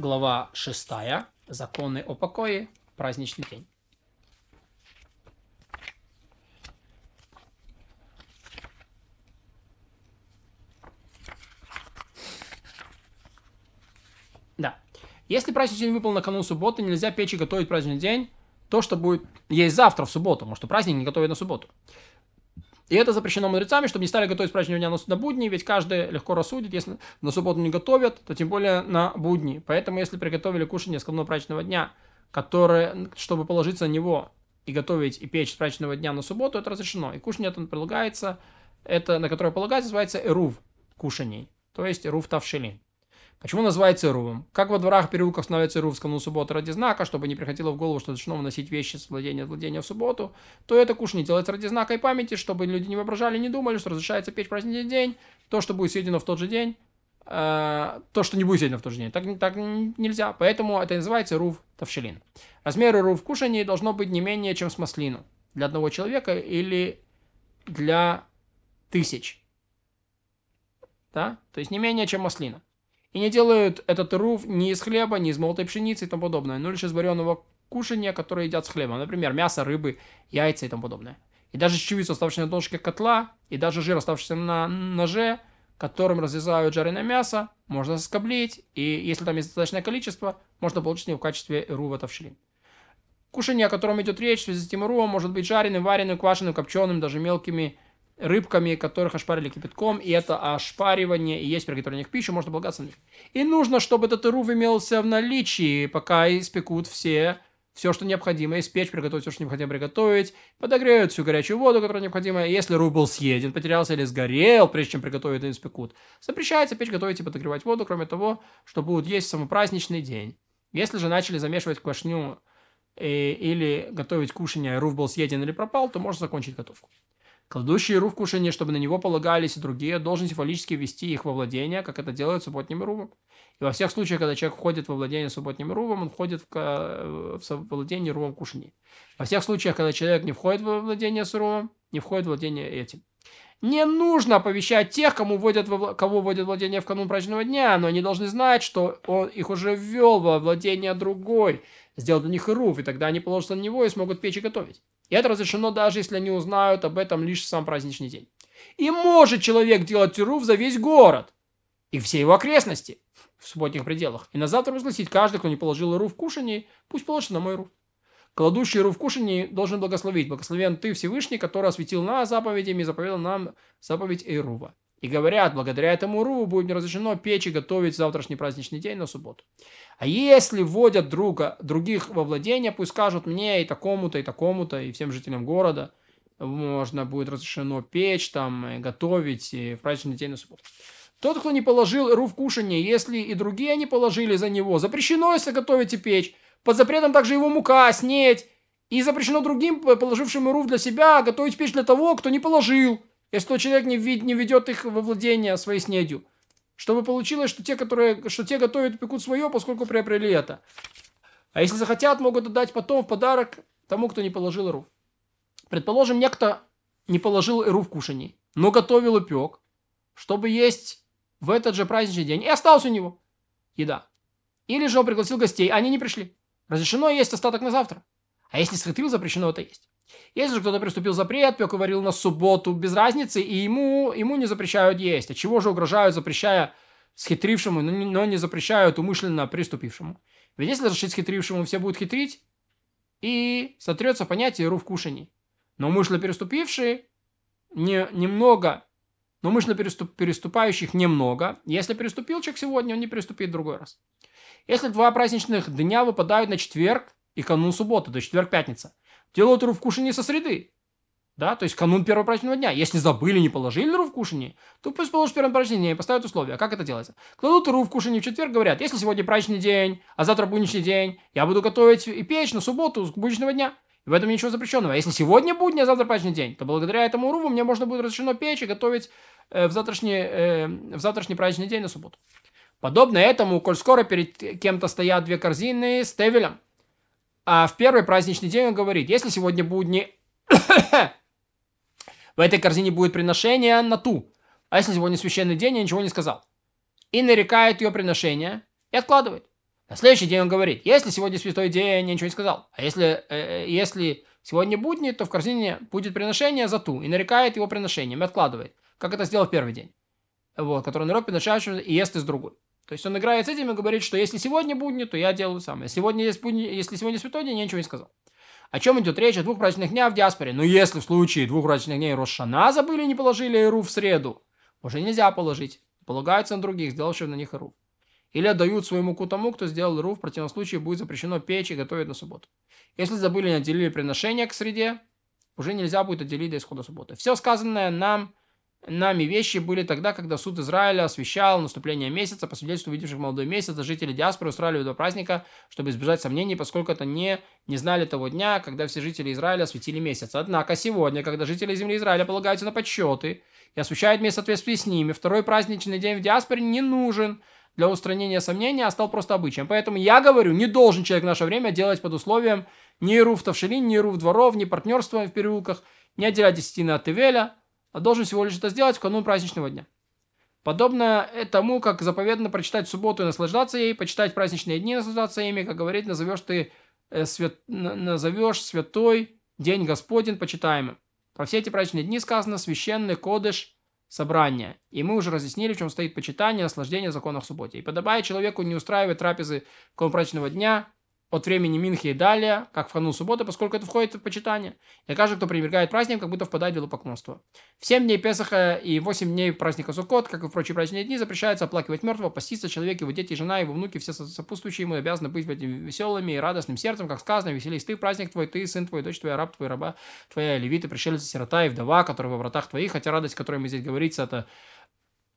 глава 6, законы о покое, праздничный день. Да. Если праздничный день выпал накануне субботы, нельзя печь и готовить праздничный день, то, что будет есть завтра в субботу, потому что праздник не готовят на субботу. И это запрещено мудрецами, чтобы не стали готовить праздничного дня на будни, ведь каждый легко рассудит, если на субботу не готовят, то тем более на будни. Поэтому, если приготовили кушание с праздничного дня, которое, чтобы положиться на него и готовить и печь с праздничного дня на субботу, это разрешено. И кушание это прилагается, это на которое полагается, называется эрув кушаний, то есть эрув тавшилин. Почему называется Ирувом? Как во дворах переулках становится Ирув с канун субботы ради знака, чтобы не приходило в голову, что должно выносить вещи с владения владения в субботу, то это кушание делается ради знака и памяти, чтобы люди не воображали, не думали, что разрешается печь праздничный день, то, что будет съедено в тот же день, э, то, что не будет съедено в тот же день. Так, так нельзя. Поэтому это называется Ирув Тавшелин. Размер Ирув кушания должно быть не менее, чем с маслину для одного человека или для тысяч. Да? То есть не менее, чем маслина. И не делают этот руф ни из хлеба, ни из молотой пшеницы и тому подобное, но лишь из вареного кушания, которое едят с хлебом. Например, мясо, рыбы, яйца и тому подобное. И даже чечевицу, оставшуюся на донышке котла, и даже жир, оставшийся на ноже, которым разрезают жареное мясо, можно соскоблить, и если там есть достаточное количество, можно получить его в качестве рува тавшилин. Кушание, о котором идет речь в связи с этим рувом, может быть жареным, вареным, квашеным, копченым, даже мелкими рыбками, которых ошпарили кипятком, и это ошпаривание и есть приготовление к пище, можно полагаться на них. И нужно, чтобы этот рув имелся в наличии, пока испекут все, все, что необходимо, испечь, приготовить все, что необходимо приготовить, подогреют всю горячую воду, которая необходима. Если рув был съеден, потерялся или сгорел, прежде чем приготовить и испекут, запрещается печь, готовить и подогревать воду, кроме того, что будут есть в самопраздничный день. Если же начали замешивать квашню э, или готовить кушанье, а рув был съеден или пропал, то можно закончить готовку. Кладущий ру в кушание, чтобы на него полагались и другие, должен символически ввести их во владение, как это делают субботним рувом. И во всех случаях, когда человек входит во владение субботним рувом, он входит в, в владение рувом кушания. Во всех случаях, когда человек не входит во владение с рувом, не входит в владение этим. Не нужно оповещать тех, кому вводят во, кого вводят владение в канун праздничного дня, но они должны знать, что он их уже ввел во владение другой, сделал для них руф, и тогда они положатся на него и смогут печь и готовить. И это разрешено даже если они узнают об этом лишь в сам праздничный день. И может человек делать тирув за весь город и все его окрестности в субботних пределах. И на завтра возгласить, каждый, кто не положил рув в кушании, пусть положит на мой рув. Кладущий рув в кушании должен благословить. Благословен ты Всевышний, который осветил нас заповедями и заповедал нам заповедь Эйрува. И говорят, благодаря этому руву будет не разрешено печь и готовить завтрашний праздничный день на субботу. А если вводят друга, других во владение, пусть скажут мне и такому-то, и такому-то, и всем жителям города, можно будет разрешено печь, там, готовить и в праздничный день на субботу. Тот, кто не положил рув кушания, если и другие не положили за него, запрещено если готовить и печь. Под запретом также его мука, снеть. И запрещено другим, положившим рув для себя, готовить печь для того, кто не положил если тот человек не, вид, не ведет их во владение своей снедью. Чтобы получилось, что те, которые, что те готовят и пекут свое, поскольку приобрели это. А если захотят, могут отдать потом в подарок тому, кто не положил рув. Предположим, некто не положил рув в кушании, но готовил и пек, чтобы есть в этот же праздничный день, и осталась у него еда. Или же он пригласил гостей, а они не пришли. Разрешено есть остаток на завтра. А если схитрил, запрещено это есть. Если же кто-то приступил запрет, пек варил на субботу, без разницы, и ему, ему не запрещают есть. А чего же угрожают, запрещая схитрившему, но не запрещают умышленно приступившему? Ведь если разрешить схитрившему, все будут хитрить, и сотрется понятие ру в кушании. Но умышленно переступившие не, немного, но умышленно переступ, переступающих немного. Если переступил человек сегодня, он не переступит в другой раз. Если два праздничных дня выпадают на четверг и канун субботы, то четверг-пятница, делают ру в кушании со среды. Да, то есть канун первого праздничного дня. Если забыли, не положили ру в кушании, то пусть положат первым праздничный день и поставят условия. Как это делается? Кладут ру в кушании в четверг, говорят, если сегодня праздничный день, а завтра будничный день, я буду готовить и печь на субботу с будничного дня. И в этом ничего запрещенного. А если сегодня будни, а завтра праздничный день, то благодаря этому руву мне можно будет разрешено печь и готовить э, в, завтрашний, э, в завтрашний праздничный день на субботу. Подобно этому, коль скоро перед кем-то стоят две корзины с тевелем, а в первый праздничный день он говорит, если сегодня будни, в этой корзине будет приношение на ту, а если сегодня священный день, я ничего не сказал. И нарекает ее приношение и откладывает. На следующий день он говорит, если сегодня святой день, я ничего не сказал. А если, э, если сегодня будни, то в корзине будет приношение за ту. И нарекает его приношением, и откладывает. Как это сделал в первый день. Вот, который народ приношающий и ест из другой. То есть он играет с этим и говорит, что если сегодня будни, то я делаю самое. Сегодня есть будни, если сегодня святой день, я ничего не сказал. О чем идет речь? О двух праздничных днях в диаспоре. Но если в случае двух праздничных дней Рошана забыли, не положили Иру в среду, уже нельзя положить. Полагается на других, сделавших на них Иру. Или отдают свою муку тому, кто сделал Иру, в противном случае будет запрещено печь и готовить на субботу. Если забыли, не отделили приношение к среде, уже нельзя будет отделить до исхода субботы. Все сказанное нам нами вещи были тогда, когда суд Израиля освещал наступление месяца, по свидетельству видевших молодой месяц, жители диаспоры устраивали до праздника, чтобы избежать сомнений, поскольку это не, не знали того дня, когда все жители Израиля осветили месяц. Однако сегодня, когда жители земли Израиля полагаются на подсчеты и освещают месяц в соответствии с ними, второй праздничный день в диаспоре не нужен для устранения сомнений, а стал просто обычаем. Поэтому я говорю, не должен человек в наше время делать под условием ни руф тавшелин, ни руф дворов, ни партнерства в переулках, не отделять десятины от Ивеля, а должен всего лишь это сделать в канун праздничного дня. Подобно тому, как заповедано прочитать субботу и наслаждаться ей, почитать праздничные дни и наслаждаться ими, как говорит, назовешь ты э, свят... назовешь святой день Господень почитаемым. Про все эти праздничные дни сказано священный кодыш собрания. И мы уже разъяснили, в чем стоит почитание, наслаждение законов субботе. И подобает человеку не устраивать трапезы канун праздничного дня, от времени Минхи и далее, как в канун субботы, поскольку это входит в почитание. И каждый, кто пренебрегает праздником, как будто впадает в идолопоклонство. В 7 дней Песаха и 8 дней праздника Суккот, как и в прочие праздничные дни, запрещается оплакивать мертвого, поститься человек, его дети, жена, его внуки, все сопутствующие ему обязаны быть веселыми и радостным сердцем, как сказано, веселись ты, праздник твой, ты, сын твой, дочь твоя, раб твой, раба твоя, левиты, пришельцы, сирота и вдова, которые во вратах твоих, хотя радость, о которой мы здесь говорится, это,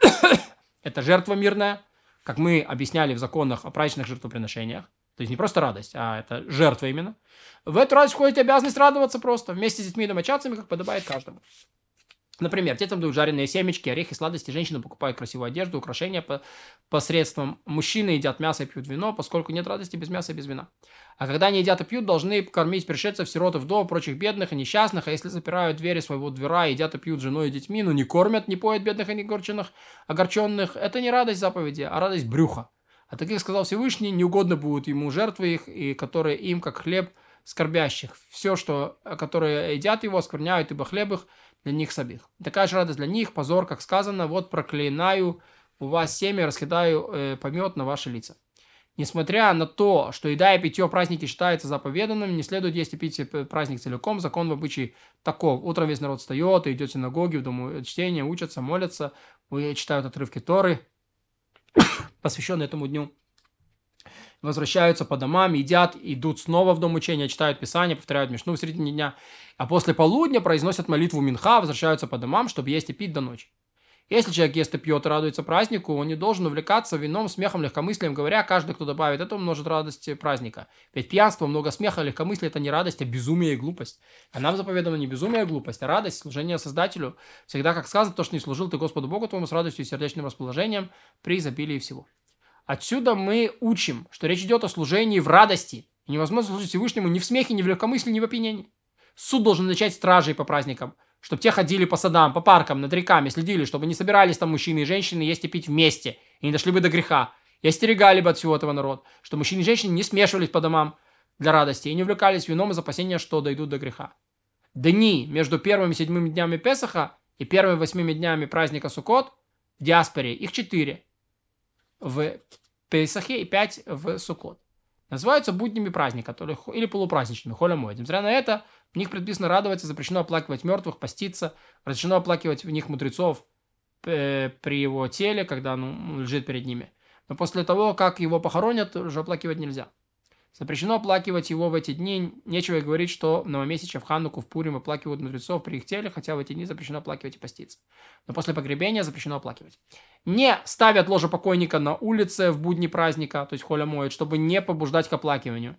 это жертва мирная, как мы объясняли в законах о праздничных жертвоприношениях. То есть не просто радость, а это жертва именно. В эту радость входит обязанность радоваться просто вместе с детьми и домочадцами, как подобает каждому. Например, детям дают жареные семечки, орехи, сладости, женщины покупают красивую одежду, украшения по посредством. Мужчины едят мясо и пьют вино, поскольку нет радости без мяса и без вина. А когда они едят и пьют, должны кормить пришельцев, сирот и вдов, прочих бедных и несчастных, а если запирают двери своего двора, едят и пьют женой и детьми, но не кормят, не поят бедных и негорченных, огорченных, это не радость заповеди, а радость брюха. А таких, сказал Всевышний, не угодно будут ему жертвы их, и которые им, как хлеб скорбящих. Все, что, которые едят его, скверняют, ибо хлеб их для них самих. Такая же радость для них, позор, как сказано, вот проклинаю у вас семя, раскидаю э, помет на ваши лица. Несмотря на то, что еда и питье праздники считаются заповеданным, не следует есть и пить праздник целиком. Закон в обычае таков. Утром весь народ встает, и идет в синагоги, в дому чтения, учатся, молятся, читают отрывки Торы, посвященные этому дню. Возвращаются по домам, едят, идут снова в дом учения, читают Писание, повторяют Мишну в середине дня. А после полудня произносят молитву Минха, возвращаются по домам, чтобы есть и пить до ночи. Если человек ест и пьет и радуется празднику, он не должен увлекаться вином, смехом, легкомыслием, говоря, каждый, кто добавит это, умножит радость праздника. Ведь пьянство, много смеха, легкомыслие – это не радость, а безумие и глупость. А нам заповедано не безумие и глупость, а радость, служение Создателю. Всегда, как сказано, то, что не служил ты Господу Богу твоему с радостью и сердечным расположением при изобилии всего. Отсюда мы учим, что речь идет о служении в радости. И невозможно служить Всевышнему ни в смехе, ни в легкомыслии, ни в опьянении. Суд должен начать стражей по праздникам – чтобы те ходили по садам, по паркам, над реками, следили, чтобы не собирались там мужчины и женщины есть и пить вместе, и не дошли бы до греха, и остерегали бы от всего этого народ, что мужчины и женщины не смешивались по домам для радости и не увлекались вином из опасения, что дойдут до греха. Дни между первыми седьмыми днями Песаха и первыми восьмими днями праздника Суккот в диаспоре, их четыре в Песахе и пять в Суккот. Называются буднями праздника или полупраздничными, холя мой. Несмотря на это, в них предписано радоваться, запрещено оплакивать мертвых, поститься, разрешено оплакивать в них мудрецов э, при его теле, когда он лежит перед ними. Но после того, как его похоронят, уже оплакивать нельзя. Запрещено оплакивать его в эти дни. Нечего и говорить, что в Новомесяче, в Хануку, в Пурим оплакивают мудрецов при их теле, хотя в эти дни запрещено оплакивать и поститься. Но после погребения запрещено оплакивать. Не ставят ложе покойника на улице в будни праздника, то есть холя моет, чтобы не побуждать к оплакиванию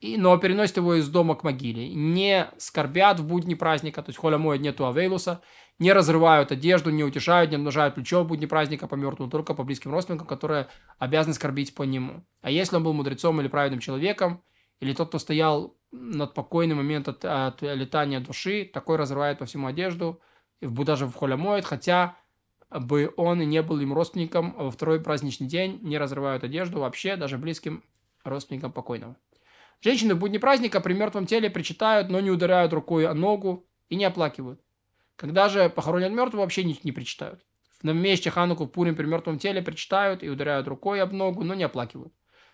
и, но переносят его из дома к могиле. Не скорбят в будни праздника, то есть холя моет нету авейлуса, не разрывают одежду, не утешают, не умножают плечо в будни праздника по мертвому, только по близким родственникам, которые обязаны скорбить по нему. А если он был мудрецом или праведным человеком, или тот, кто стоял над покойный момент от, от летания души, такой разрывает по всему одежду, даже в холя моет, хотя бы он и не был им родственником, а во второй праздничный день не разрывают одежду вообще, даже близким родственникам покойного. Женщины в будни праздника при мертвом теле причитают, но не ударяют рукой о ногу и не оплакивают. Когда же похоронят мертвого, вообще не, не причитают. На вместе Хануку Пурим при мертвом теле причитают и ударяют рукой об ногу, но не оплакивают.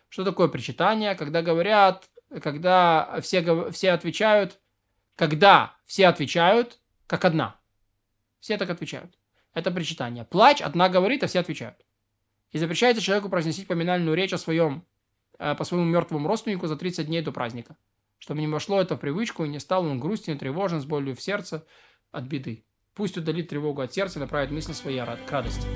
Что такое причитание? Когда говорят, когда все, все отвечают, когда все отвечают, как одна. Все так отвечают. Это причитание. Плач, одна говорит, а все отвечают. И запрещается человеку произносить поминальную речь о своем по своему мертвому родственнику за 30 дней до праздника, чтобы не вошло это в привычку и не стал он грустен, тревожен, с болью в сердце от беды. Пусть удалит тревогу от сердца и направит мысли свои к радости.